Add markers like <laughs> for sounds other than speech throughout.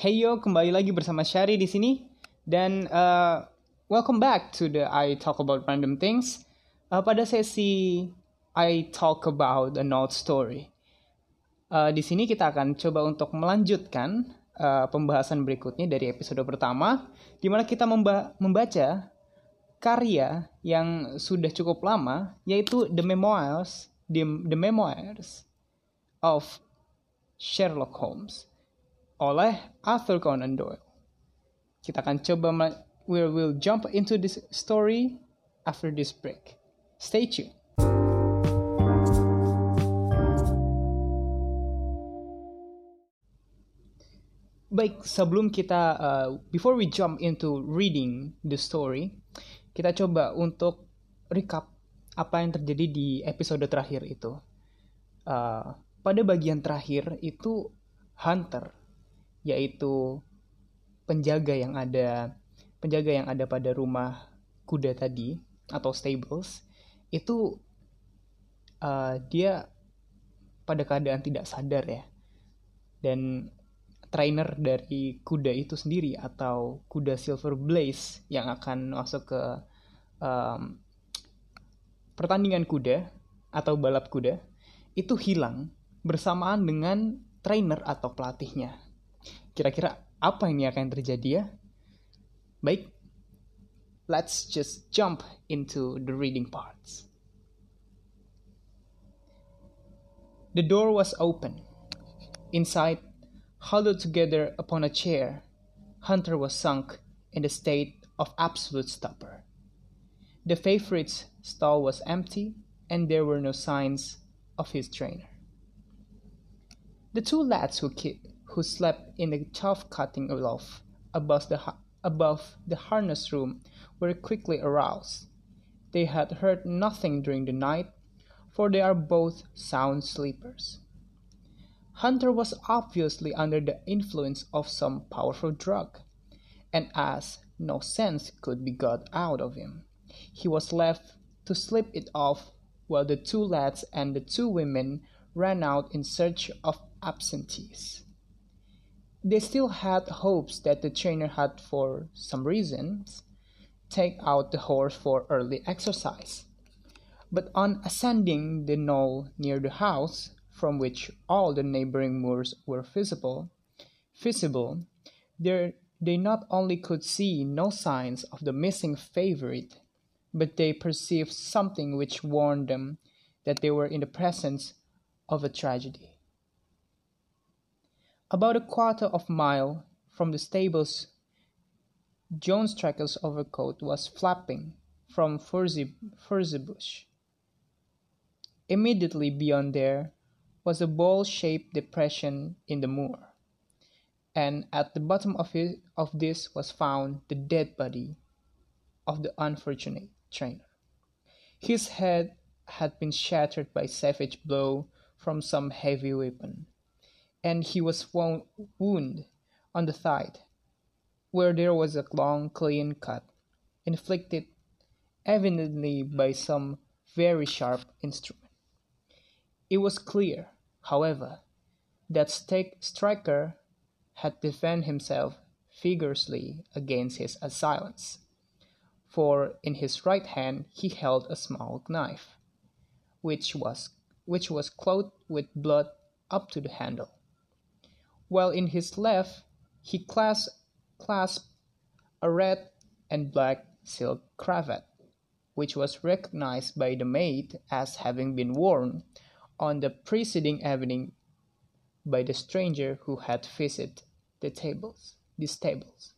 Hey yo, kembali lagi bersama Syari di sini dan uh, welcome back to the I Talk About Random Things. Uh, pada sesi I Talk About a Note Story. Uh, di sini kita akan coba untuk melanjutkan uh, pembahasan berikutnya dari episode pertama, di mana kita memba membaca karya yang sudah cukup lama, yaitu The Memoirs, The Memoirs of Sherlock Holmes oleh Arthur Conan Doyle. Kita akan coba we will jump into this story after this break. Stay tuned. Baik, sebelum kita uh, before we jump into reading the story, kita coba untuk recap apa yang terjadi di episode terakhir itu. Uh, pada bagian terakhir itu Hunter yaitu penjaga yang ada penjaga yang ada pada rumah kuda tadi atau stables itu uh, dia pada keadaan tidak sadar ya. Dan trainer dari kuda itu sendiri atau kuda Silver Blaze yang akan masuk ke um, pertandingan kuda atau balap kuda itu hilang bersamaan dengan trainer atau pelatihnya Kira-kira apa ini akan terjadi ya? Baik, let's just jump into the reading parts. The door was open. Inside, huddled together upon a chair, Hunter was sunk in a state of absolute stupor. The favorite's stall was empty, and there were no signs of his trainer. The two lads who, ki- who slept in the tough cutting loft above the, above the harness room were quickly aroused. They had heard nothing during the night, for they are both sound sleepers. Hunter was obviously under the influence of some powerful drug, and as no sense could be got out of him, he was left to sleep it off while the two lads and the two women ran out in search of absentees. They still had hopes that the trainer had, for some reasons, take out the horse for early exercise. But on ascending the knoll near the house, from which all the neighboring moors were visible, visible, there they not only could see no signs of the missing favorite, but they perceived something which warned them that they were in the presence of a tragedy. About a quarter of a mile from the stables, John Straker's overcoat was flapping from furze, bush. Immediately beyond there was a bowl-shaped depression in the moor, and at the bottom of, it, of this was found the dead body of the unfortunate trainer. His head had been shattered by savage blow from some heavy weapon and he was wounded on the thigh, where there was a long, clean cut, inflicted evidently by some very sharp instrument. It was clear, however, that Straker had defended himself vigorously against his assailants, for in his right hand he held a small knife, which was which was clothed with blood up to the handle while in his left he clasped, clasped a red and black silk cravat, which was recognized by the maid as having been worn on the preceding evening by the stranger who had visited the tables, these tables.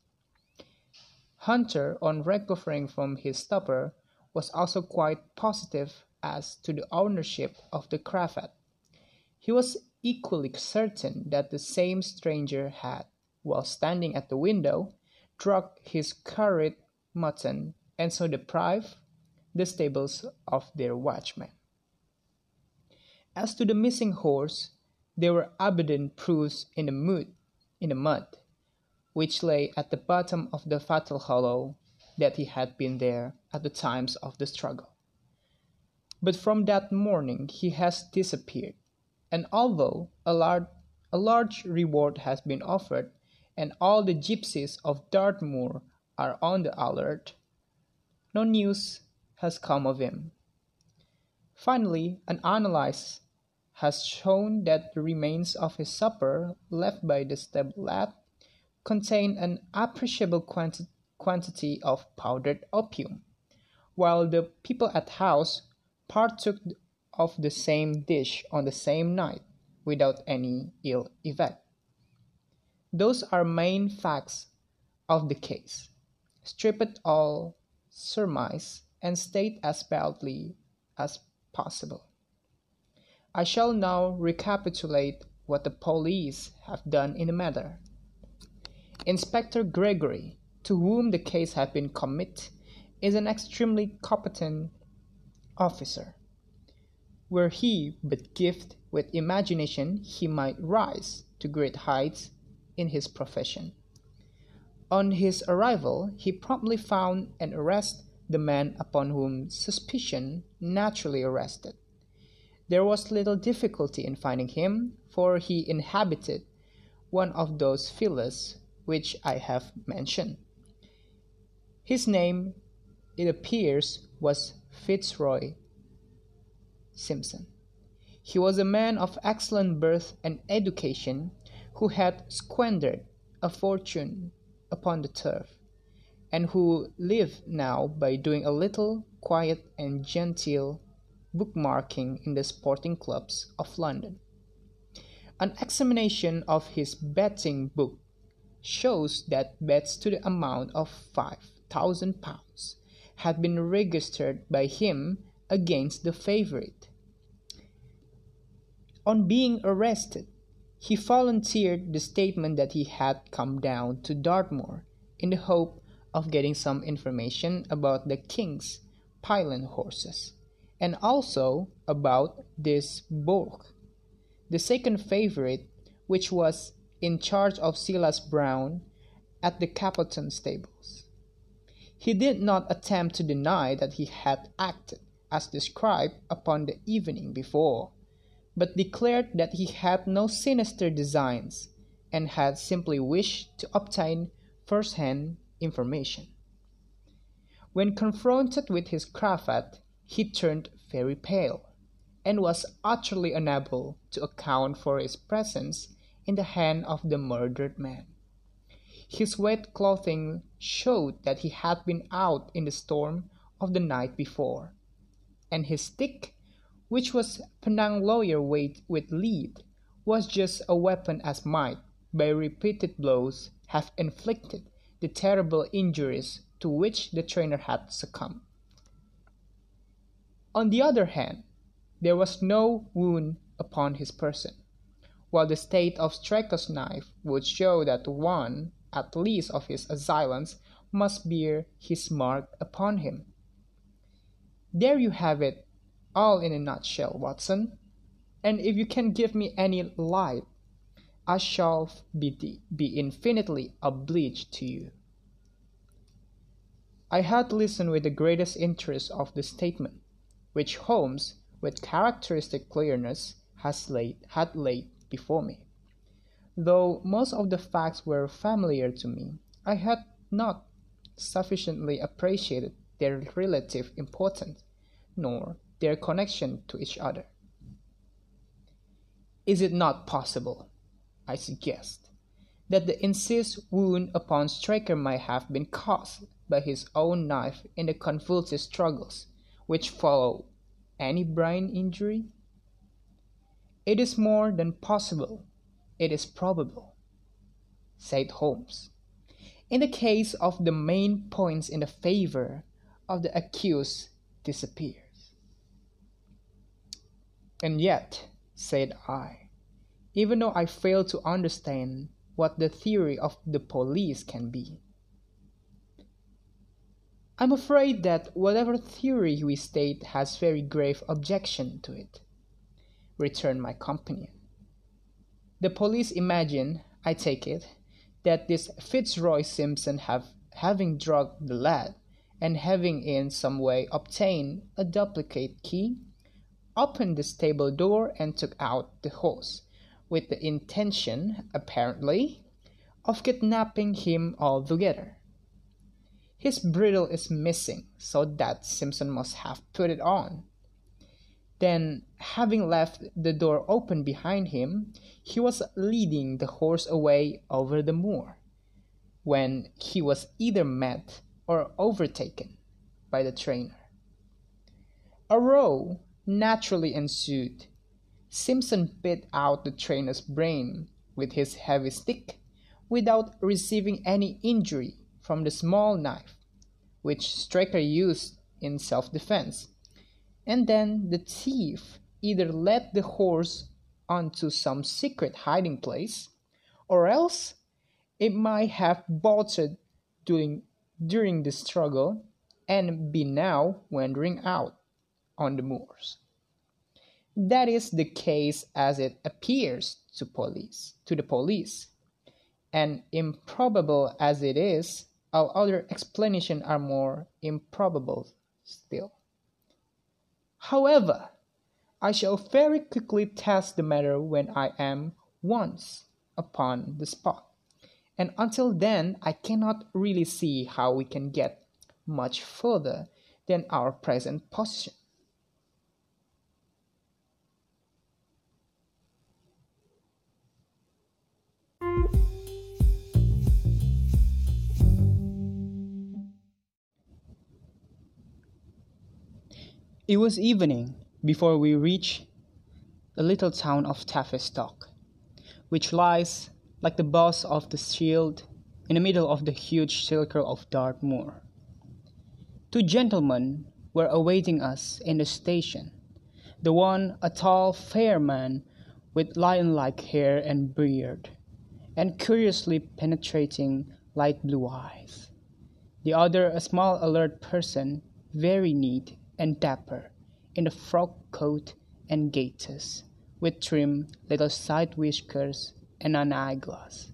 Hunter, on recovering from his stupor, was also quite positive as to the ownership of the cravat. He was equally certain that the same stranger had, while standing at the window, drugged his curried mutton and so deprived the stables of their watchman. As to the missing horse, there were abundant proofs in the mud, in the mud, which lay at the bottom of the fatal hollow that he had been there at the times of the struggle. But from that morning he has disappeared, and although a large, a large reward has been offered, and all the gypsies of Dartmoor are on the alert, no news has come of him. Finally, an analysis has shown that the remains of his supper left by the stable lad contained an appreciable quanti quantity of powdered opium, while the people at house partook of the same dish on the same night without any ill effect. Those are main facts of the case. Strip it all surmise and state as baldly as possible. I shall now recapitulate what the police have done in the matter. Inspector Gregory, to whom the case has been committed, is an extremely competent officer. Were he but gifted with imagination, he might rise to great heights in his profession. On his arrival, he promptly found and arrested the man upon whom suspicion naturally rested. There was little difficulty in finding him, for he inhabited one of those villas which I have mentioned. His name, it appears, was Fitzroy Simpson. He was a man of excellent birth and education who had squandered a fortune upon the turf, and who lived now by doing a little quiet and genteel bookmarking in the sporting clubs of London. An examination of his betting book shows that bets to the amount of five thousand pounds had been registered by him against the favourite. On being arrested, he volunteered the statement that he had come down to Dartmoor in the hope of getting some information about the king's Pyland horses, and also about Desborough, the second favourite, which was in charge of Silas Brown at the Capleton stables. He did not attempt to deny that he had acted as described upon the evening before, but declared that he had no sinister designs and had simply wished to obtain first hand information. When confronted with his cravat, he turned very pale, and was utterly unable to account for his presence in the hand of the murdered man. His wet clothing showed that he had been out in the storm of the night before, and his stick, which was Penang lawyer weight with lead, was just a weapon as might, by repeated blows, have inflicted the terrible injuries to which the trainer had succumbed. On the other hand, there was no wound upon his person while the state of Straker's knife would show that one, at least, of his assailants must bear his mark upon him. There you have it all in a nutshell, Watson, and if you can give me any light, I shall be, be infinitely obliged to you. I had listened with the greatest interest of the statement, which Holmes, with characteristic clearness, has laid, had laid before me. Though most of the facts were familiar to me, I had not sufficiently appreciated their relative importance, nor their connection to each other. Is it not possible, I suggest, that the incised wound upon Straker might have been caused by his own knife in the convulsive struggles which follow any brain injury? It is more than possible, it is probable, said Holmes. In the case of the main points in the favor of the accused disappears. And yet, said I, even though I fail to understand what the theory of the police can be, I'm afraid that whatever theory we state has very grave objection to it returned my companion. The police imagine, I take it, that this Fitzroy Simpson have having drugged the lad, and having in some way obtained a duplicate key, opened the stable door and took out the horse, with the intention, apparently, of kidnapping him altogether. His bridle is missing, so that Simpson must have put it on. Then, having left the door open behind him, he was leading the horse away over the moor, when he was either met or overtaken by the trainer. A row naturally ensued. Simpson bit out the trainer's brain with his heavy stick without receiving any injury from the small knife which Straker used in self defense, and then the thief either led the horse onto some secret hiding place, or else it might have bolted during, during the struggle and be now wandering out on the moors. That is the case as it appears to police to the police. And improbable as it is, all other explanations are more improbable still. However, I shall very quickly test the matter when I am once upon the spot, and until then I cannot really see how we can get much further than our present position. It was evening before we reached the little town of Tavistock, which lies like the boss of the shield in the middle of the huge circle of Dartmoor. Two gentlemen were awaiting us in the station. The one a tall, fair man with lion-like hair and beard, and curiously penetrating light blue eyes. The other a small, alert person, very neat and dapper in a frock coat and gaiters, with trim little side whiskers and an eyeglass.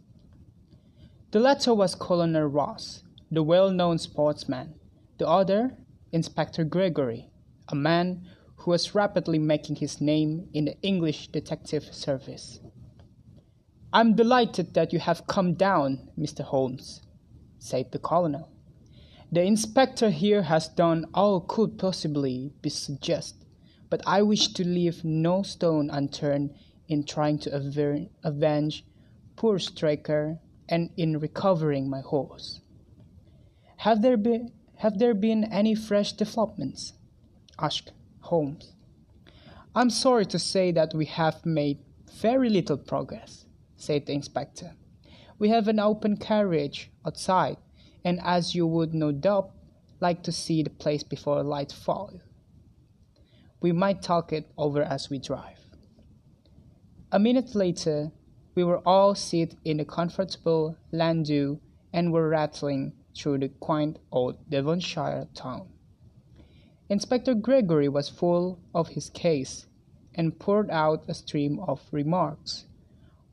The latter was Colonel Ross, the well known sportsman, the other, Inspector Gregory, a man who was rapidly making his name in the English detective service. I'm delighted that you have come down, Mr. Holmes, said the colonel. The inspector here has done all could possibly be suggested, but I wish to leave no stone unturned in trying to aver- avenge poor Straker and in recovering my horse. Have there been have there been any fresh developments? asked Holmes. I'm sorry to say that we have made very little progress, said the inspector. We have an open carriage outside and as you would no doubt like to see the place before light falls. We might talk it over as we drive. A minute later, we were all seated in a comfortable landau and were rattling through the quaint old Devonshire town. Inspector Gregory was full of his case and poured out a stream of remarks,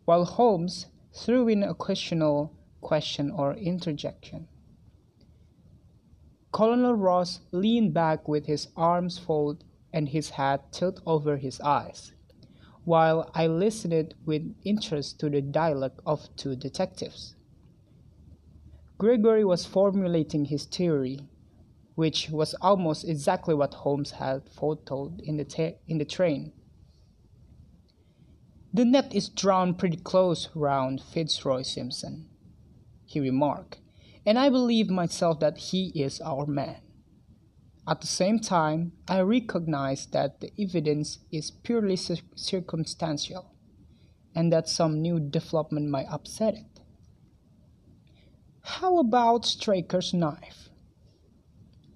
while Holmes threw in a occasional question or interjection. Colonel Ross leaned back with his arms folded and his hat tilted over his eyes, while I listened with interest to the dialogue of two detectives. Gregory was formulating his theory, which was almost exactly what Holmes had foretold in the, in the train. The net is drawn pretty close round Fitzroy Simpson, he remarked and I believe myself that he is our man. At the same time, I recognize that the evidence is purely circumstantial and that some new development might upset it. How about Straker's knife?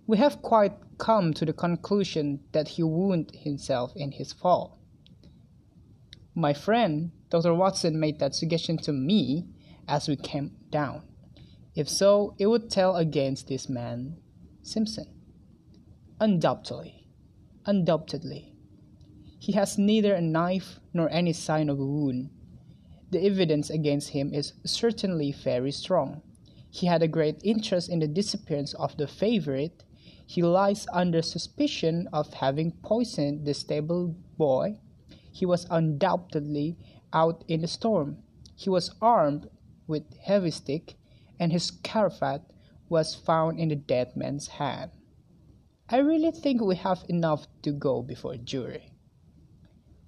We have quite come to the conclusion that he wounded himself in his fall. My friend, Dr. Watson, made that suggestion to me as we came down. If so, it would tell against this man, Simpson. Undoubtedly. Undoubtedly. He has neither a knife nor any sign of a wound. The evidence against him is certainly very strong. He had a great interest in the disappearance of the favorite. He lies under suspicion of having poisoned the stable boy. He was undoubtedly out in the storm. He was armed with heavy stick, and his cravat was found in the dead man's hand. I really think we have enough to go before jury.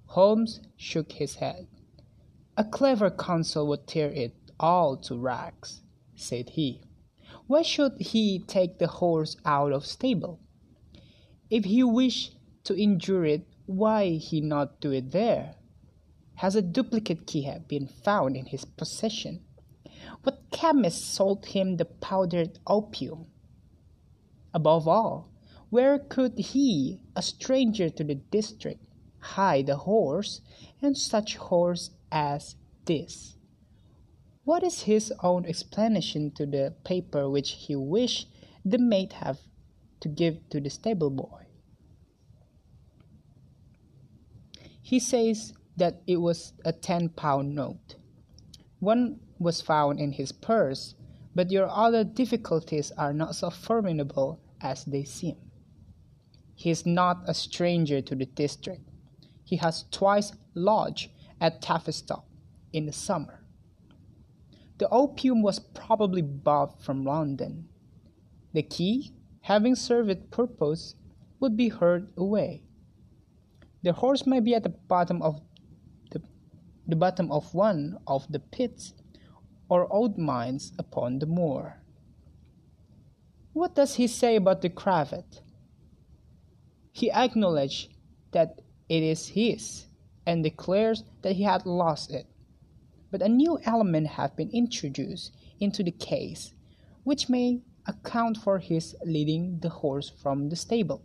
Holmes shook his head. A clever counsel would tear it all to rags, said he. Why should he take the horse out of stable? If he wished to injure it, why he not do it there? Has a duplicate key been found in his possession? What chemist sold him the powdered opium? Above all, where could he, a stranger to the district, hide a horse, and such horse as this? What is his own explanation to the paper which he wished the maid have to give to the stable boy? He says that it was a ten pound note. One was found in his purse, but your other difficulties are not so formidable as they seem. He is not a stranger to the district. He has twice lodged at Tavistock in the summer. The opium was probably bought from London. The key, having served its purpose, would be hurled away. The horse may be at the bottom of the, the bottom of one of the pits or old mines upon the moor. What does he say about the cravat? He acknowledged that it is his, and declares that he had lost it but a new element has been introduced into the case, which may account for his leading the horse from the stable.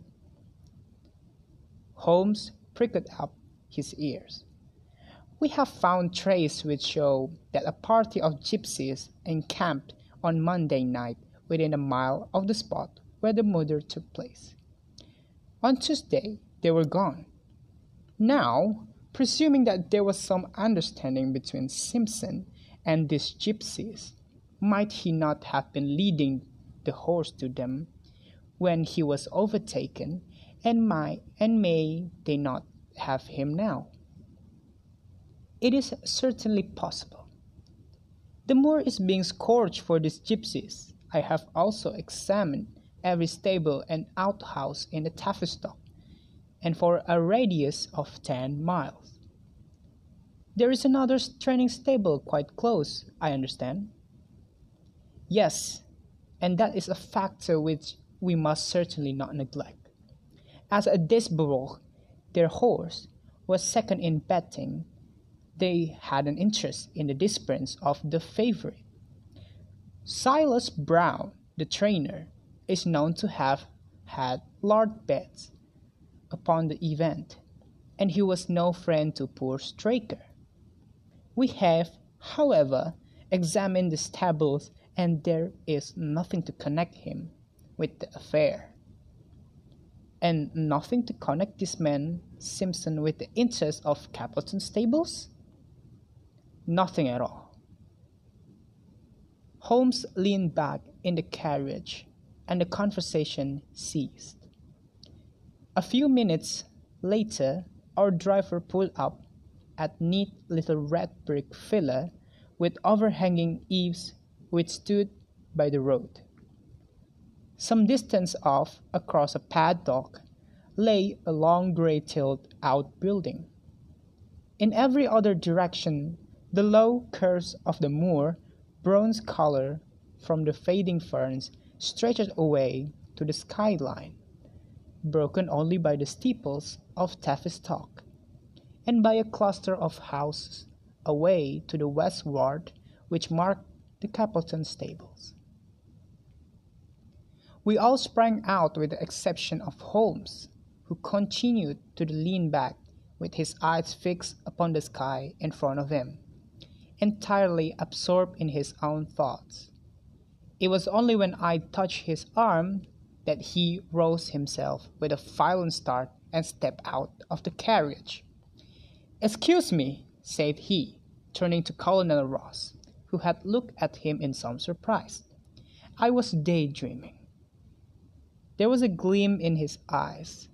Holmes pricked up his ears. We have found traces which show that a party of gypsies encamped on Monday night within a mile of the spot where the murder took place. On Tuesday, they were gone. Now, Presuming that there was some understanding between Simpson and these gypsies, might he not have been leading the horse to them when he was overtaken, and might and may they not have him now? It is certainly possible. The moor is being scourged for these gypsies. I have also examined every stable and outhouse in the Tavistock, and for a radius of ten miles. There is another training stable quite close, I understand. Yes, and that is a factor which we must certainly not neglect. As a Desborough, their horse, was second in betting, they had an interest in the disappearance of the favorite. Silas Brown, the trainer, is known to have had large bets upon the event, and he was no friend to poor Straker. We have, however, examined the stables, and there is nothing to connect him with the affair. And nothing to connect this man Simpson with the interests of Capleton stables? Nothing at all. Holmes leaned back in the carriage, and the conversation ceased. A few minutes later, our driver pulled up at neat little red brick villa with overhanging eaves which stood by the road. Some distance off, across a paddock, lay a long grey tiled outbuilding. In every other direction, the low curves of the moor, bronze color from the fading ferns, stretched away to the skyline, broken only by the steeples of Tavistock and by a cluster of houses away to the westward which marked the Capleton stables. We all sprang out with the exception of Holmes, who continued to lean back with his eyes fixed upon the sky in front of him, entirely absorbed in his own thoughts. It was only when I touched his arm that he rose himself with a violent start and stepped out of the carriage. Excuse me, said he, turning to Colonel Ross, who had looked at him in some surprise. I was daydreaming. There was a gleam in his eyes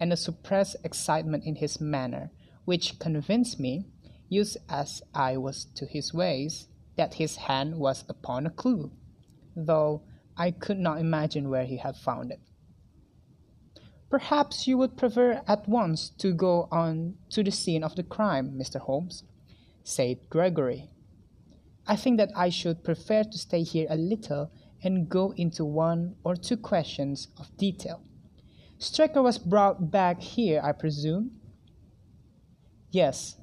and a suppressed excitement in his manner which convinced me, used as I was to his ways, that his hand was upon a clue, though I could not imagine where he had found it. "Perhaps you would prefer at once to go on to the scene of the crime, Mr. Holmes," said Gregory. "I think that I should prefer to stay here a little and go into one or two questions of detail. Straker was brought back here, I presume?" "Yes.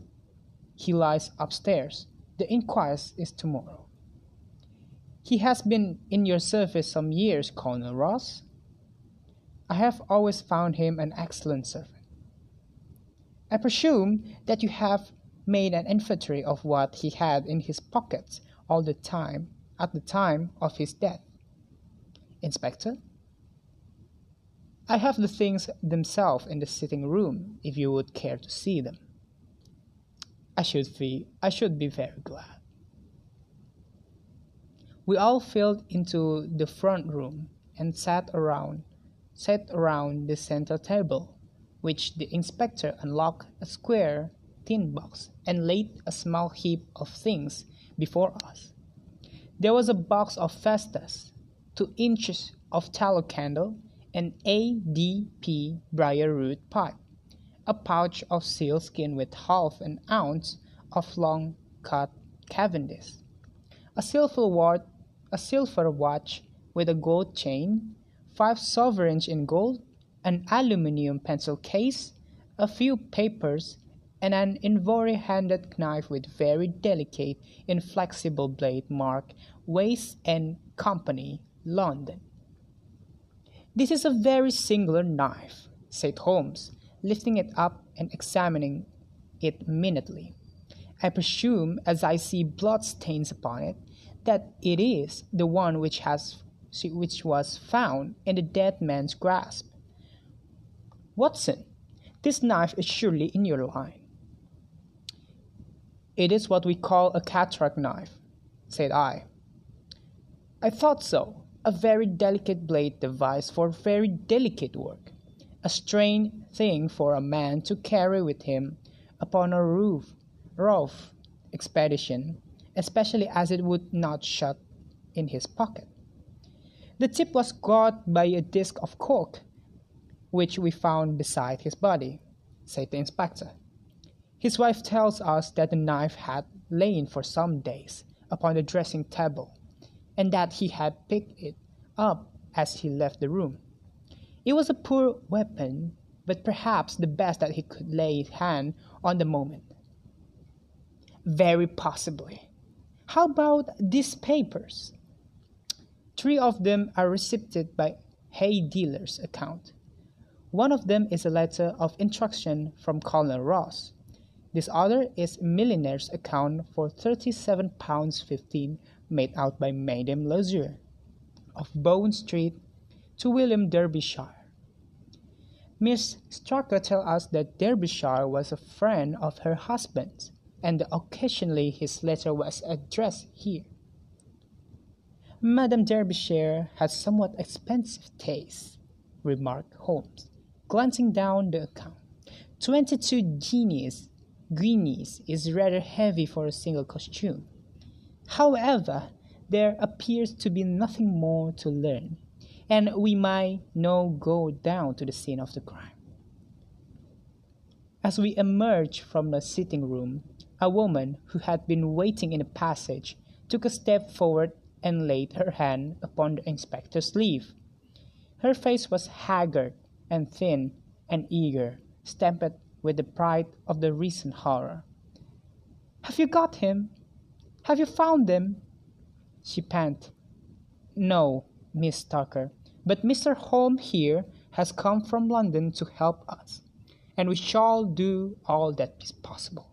He lies upstairs. The inquest is to morrow." "He has been in your service some years, Colonel Ross?" I have always found him an excellent servant. I presume that you have made an inventory of what he had in his pockets all the time at the time of his death, Inspector? I have the things themselves in the sitting room, if you would care to see them. I should be I should be very glad. We all filed into the front room and sat around sat around the centre table, which the inspector unlocked a square tin box and laid a small heap of things before us. There was a box of vestas, two inches of tallow candle, an A.D.P. briar root pipe, a pouch of sealskin with half an ounce of long cut Cavendish, a silver watch, a silver watch with a gold chain, five sovereigns in gold, an aluminium pencil case, a few papers, and an ivory handled knife with very delicate inflexible blade marked Weiss and Company, London. "This is a very singular knife," said Holmes, lifting it up and examining it minutely. "I presume, as I see blood stains upon it, that it is the one which has which was found in the dead man's grasp. Watson, this knife is surely in your line." "It is what we call a cataract knife," said I. "I thought so. A very delicate blade devised for very delicate work. A strange thing for a man to carry with him upon a roof, rough expedition, especially as it would not shut in his pocket. The tip was caught by a disc of cork, which we found beside his body," said the inspector. "His wife tells us that the knife had lain for some days upon the dressing table, and that he had picked it up as he left the room. It was a poor weapon, but perhaps the best that he could lay hand on the moment." "Very possibly. How about these papers?" Three of them are receipted by hay dealer's account. One of them is a letter of instruction from Colonel Ross. This other is milliner's account for thirty-seven pounds fifteen made out by Madame Lozier, of Bow Street, to William Derbyshire. Miss Straker tells us that Derbyshire was a friend of her husband's, and occasionally his letter was addressed here. "Madame Derbyshire has somewhat expensive tastes," remarked Holmes, glancing down the account. "Twenty-two guineas guineas is rather heavy for a single costume. However, there appears to be nothing more to learn, and we might now go down to the scene of the crime." As we emerged from the sitting room, a woman who had been waiting in the passage took a step forward and laid her hand upon the inspector's sleeve. Her face was haggard and thin and eager, stamped with the pride of the recent horror. "Have you got him? Have you found him?" she panted. "No, Miss Straker, but Mr. Holmes here has come from London to help us, and we shall do all that is possible."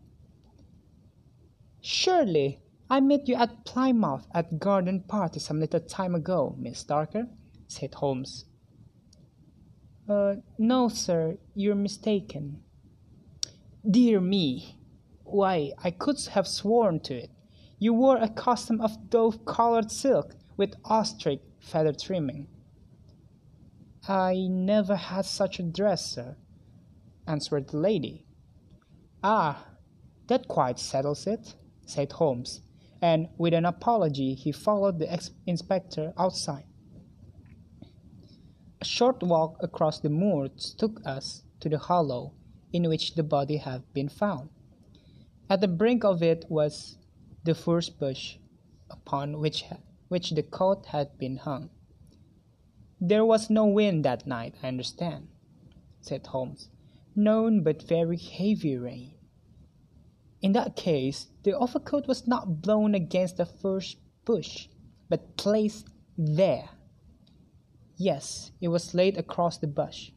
"Surely I met you at Plymouth at garden party some little time ago, Miss Straker," said Holmes. "Uh, no, sir, you're mistaken." "Dear me! Why, I could have sworn to it. You wore a costume of dove colored silk, with ostrich feather trimming." "I never had such a dress, sir," answered the lady. "Ah, that quite settles it," said Holmes. and with an apology he followed the ex- inspector outside. A short walk across the moors took us to the hollow in which the body had been found. At the brink of it was the furze bush upon which, which the coat had been hung. There was no wind that night, I understand, said Holmes. None but very heavy rain. In that case, the overcoat was not blown against the furze bush, but placed there Yes, it was laid across the bush.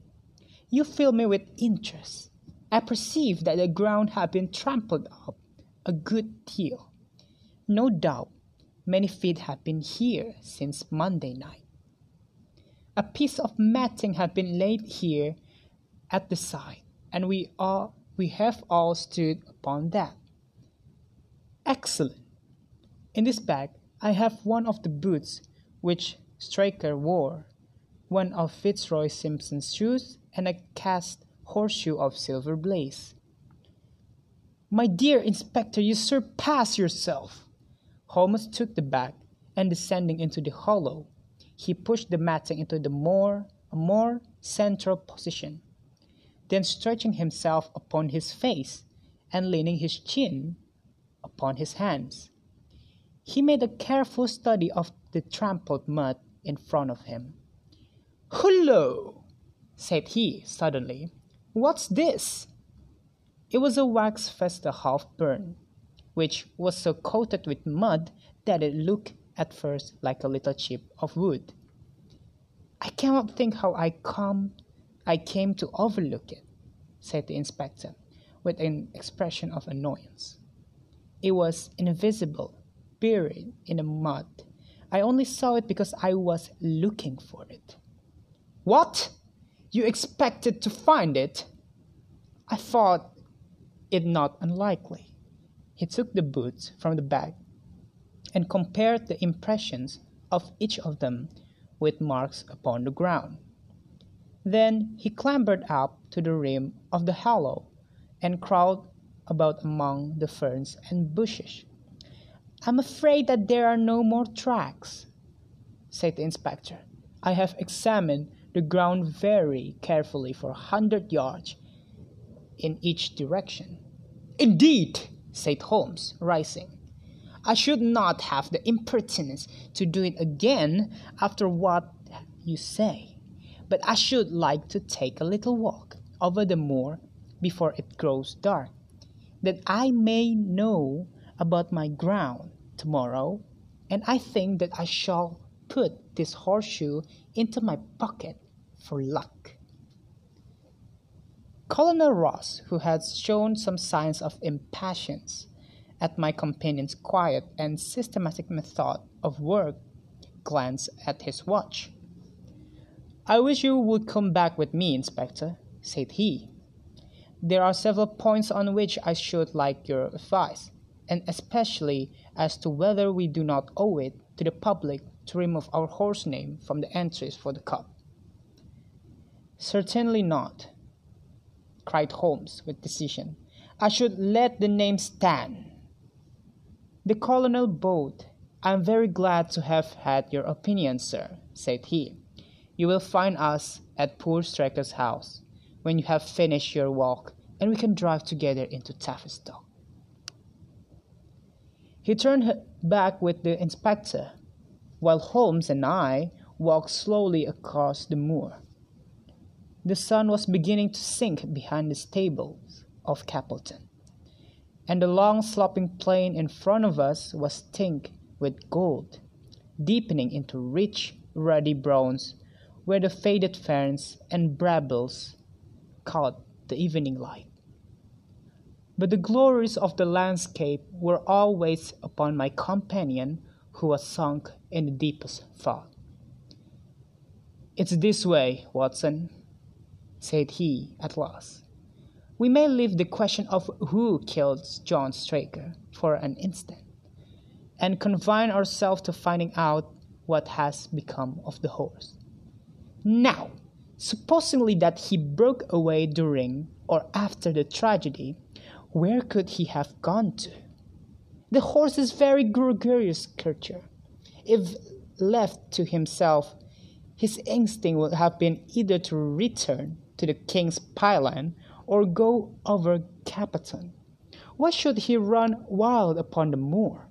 You fill me with interest. I perceive that the ground had been trampled up a good deal. No doubt, many feet have been here since Monday night. A piece of matting had been laid here at the side, and we all we have all stood upon that. Excellent. In this bag I have one of the boots which Straker wore one of Fitzroy Simpson's shoes, and a cast horseshoe of silver blaze. My dear Inspector, you surpass yourself! Holmes took the bag, and descending into the hollow, he pushed the matting into the more a more central position. Then stretching himself upon his face and leaning his chin upon his hands, he made a careful study of the trampled mud in front of him. Hullo! said he suddenly. What's this? It was a wax vesta half burned, which was so coated with mud that it looked at first like a little chip of wood. I cannot think how I come I came to overlook it, said the inspector, with an expression of annoyance. It was invisible, buried in the mud. I only saw it because I was looking for it. What? You expected to find it? I thought it not unlikely. He took the boots from the bag and compared the impressions of each of them with marks upon the ground. Then he clambered up to the rim of the hollow and crawled about among the ferns and bushes. I'm afraid that there are no more tracks, said the inspector. I have examined the ground very carefully for a hundred yards in each direction. Indeed, said Holmes, rising. I should not have the impertinence to do it again after what you say, but I should like to take a little walk over the moor before it grows dark, that I may know about my ground tomorrow, and I think that I shall put this horseshoe into my pocket for luck. Colonel Ross, who had shown some signs of impatience at my companion's quiet and systematic method of work, glanced at his watch. I wish you would come back with me, Inspector, said he. There are several points on which I should like your advice, and especially as to whether we do not owe it to the public to remove our horse name from the entries for the cup. Certainly not, cried Holmes with decision. I should let the name stand. The colonel bowed. I am very glad to have had your opinion, sir, said he. You will find us at poor Straker's house when you have finished your walk, and we can drive together into Tavistock. He turned back with the inspector, while Holmes and I walked slowly across the moor. The sun was beginning to sink behind the stables of Capleton, and the long sloping plain in front of us was tinged with gold, deepening into rich, ruddy browns where the faded ferns and brambles caught the evening light. But the glories of the landscape were always upon my companion, who was sunk in the deepest thought. It's this way, Watson, said he at last. We may leave the question of who killed John Straker for an instant, and confine ourselves to finding out what has become of the horse. Now, supposingly that he broke away during or after the tragedy, where could he have gone to? The horse is very gregarious creature. If left to himself, his instinct would have been either to return to the king's Pyland or go over Capleton. Why should he run wild upon the moor?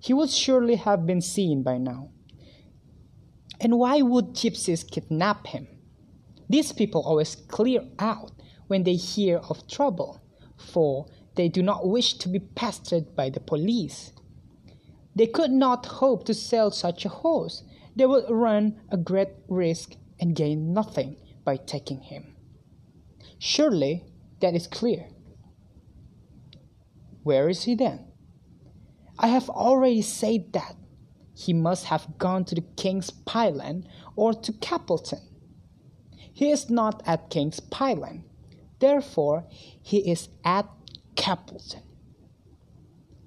He would surely have been seen by now. And why would gypsies kidnap him? These people always clear out when they hear of trouble, for they do not wish to be pestered by the police. They could not hope to sell such a horse. They would run a great risk and gain nothing by taking him. Surely that is clear. Where is he then? I have already said that he must have gone to the King's Pyland or to Capleton. He is not at King's Pyland. Therefore, he is at Capleton.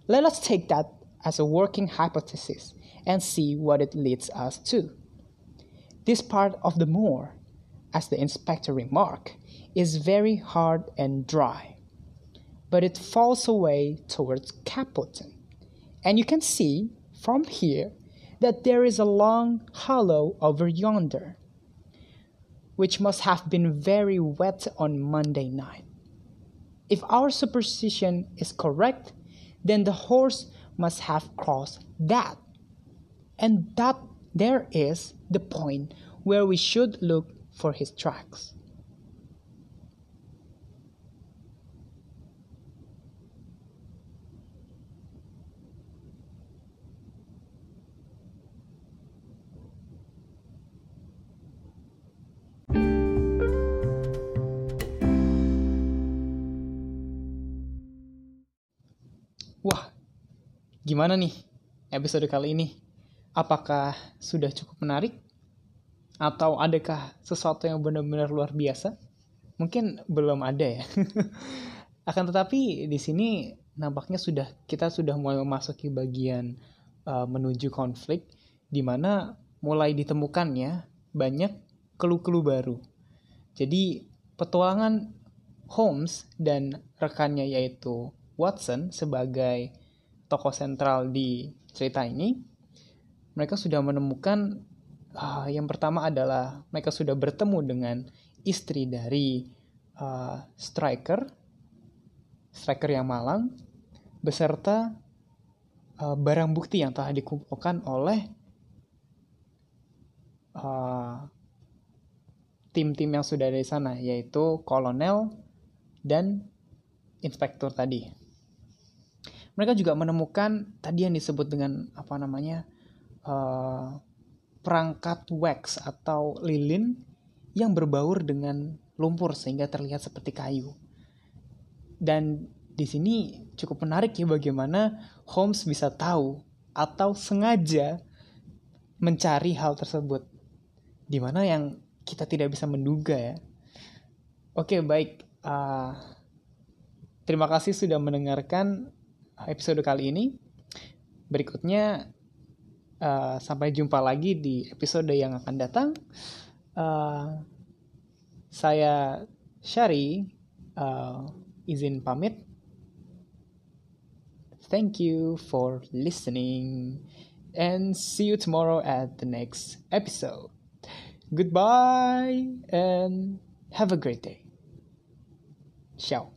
Let us take that as a working hypothesis and see what it leads us to. This part of the moor, as the inspector remarked, is very hard and dry, but it falls away towards Capleton. And you can see from here that there is a long hollow over yonder which must have been very wet on Monday night. If our superstition is correct, then the horse must have crossed that. And that there is the point where we should look for his tracks. Gimana nih episode kali ini? Apakah sudah cukup menarik? Atau adakah sesuatu yang benar-benar luar biasa? Mungkin belum ada ya. <laughs> Akan tetapi di sini nampaknya sudah kita sudah mulai memasuki bagian uh, menuju konflik di mana mulai ditemukannya banyak clue-clue baru. Jadi petualangan Holmes dan rekannya yaitu Watson sebagai tokoh sentral di cerita ini, mereka sudah menemukan uh, yang pertama adalah mereka sudah bertemu dengan istri dari uh, striker, striker yang malang, beserta uh, barang bukti yang telah dikumpulkan oleh tim-tim uh, yang sudah ada di sana, yaitu kolonel dan inspektur tadi mereka juga menemukan tadi yang disebut dengan apa namanya uh, perangkat wax atau lilin yang berbaur dengan lumpur sehingga terlihat seperti kayu. Dan di sini cukup menarik ya bagaimana Holmes bisa tahu atau sengaja mencari hal tersebut. di mana yang kita tidak bisa menduga ya. Oke, baik. Uh, terima kasih sudah mendengarkan episode kali ini. Berikutnya uh, sampai jumpa lagi di episode yang akan datang. Uh, saya Shari uh, izin pamit. Thank you for listening and see you tomorrow at the next episode. Goodbye and have a great day. Ciao.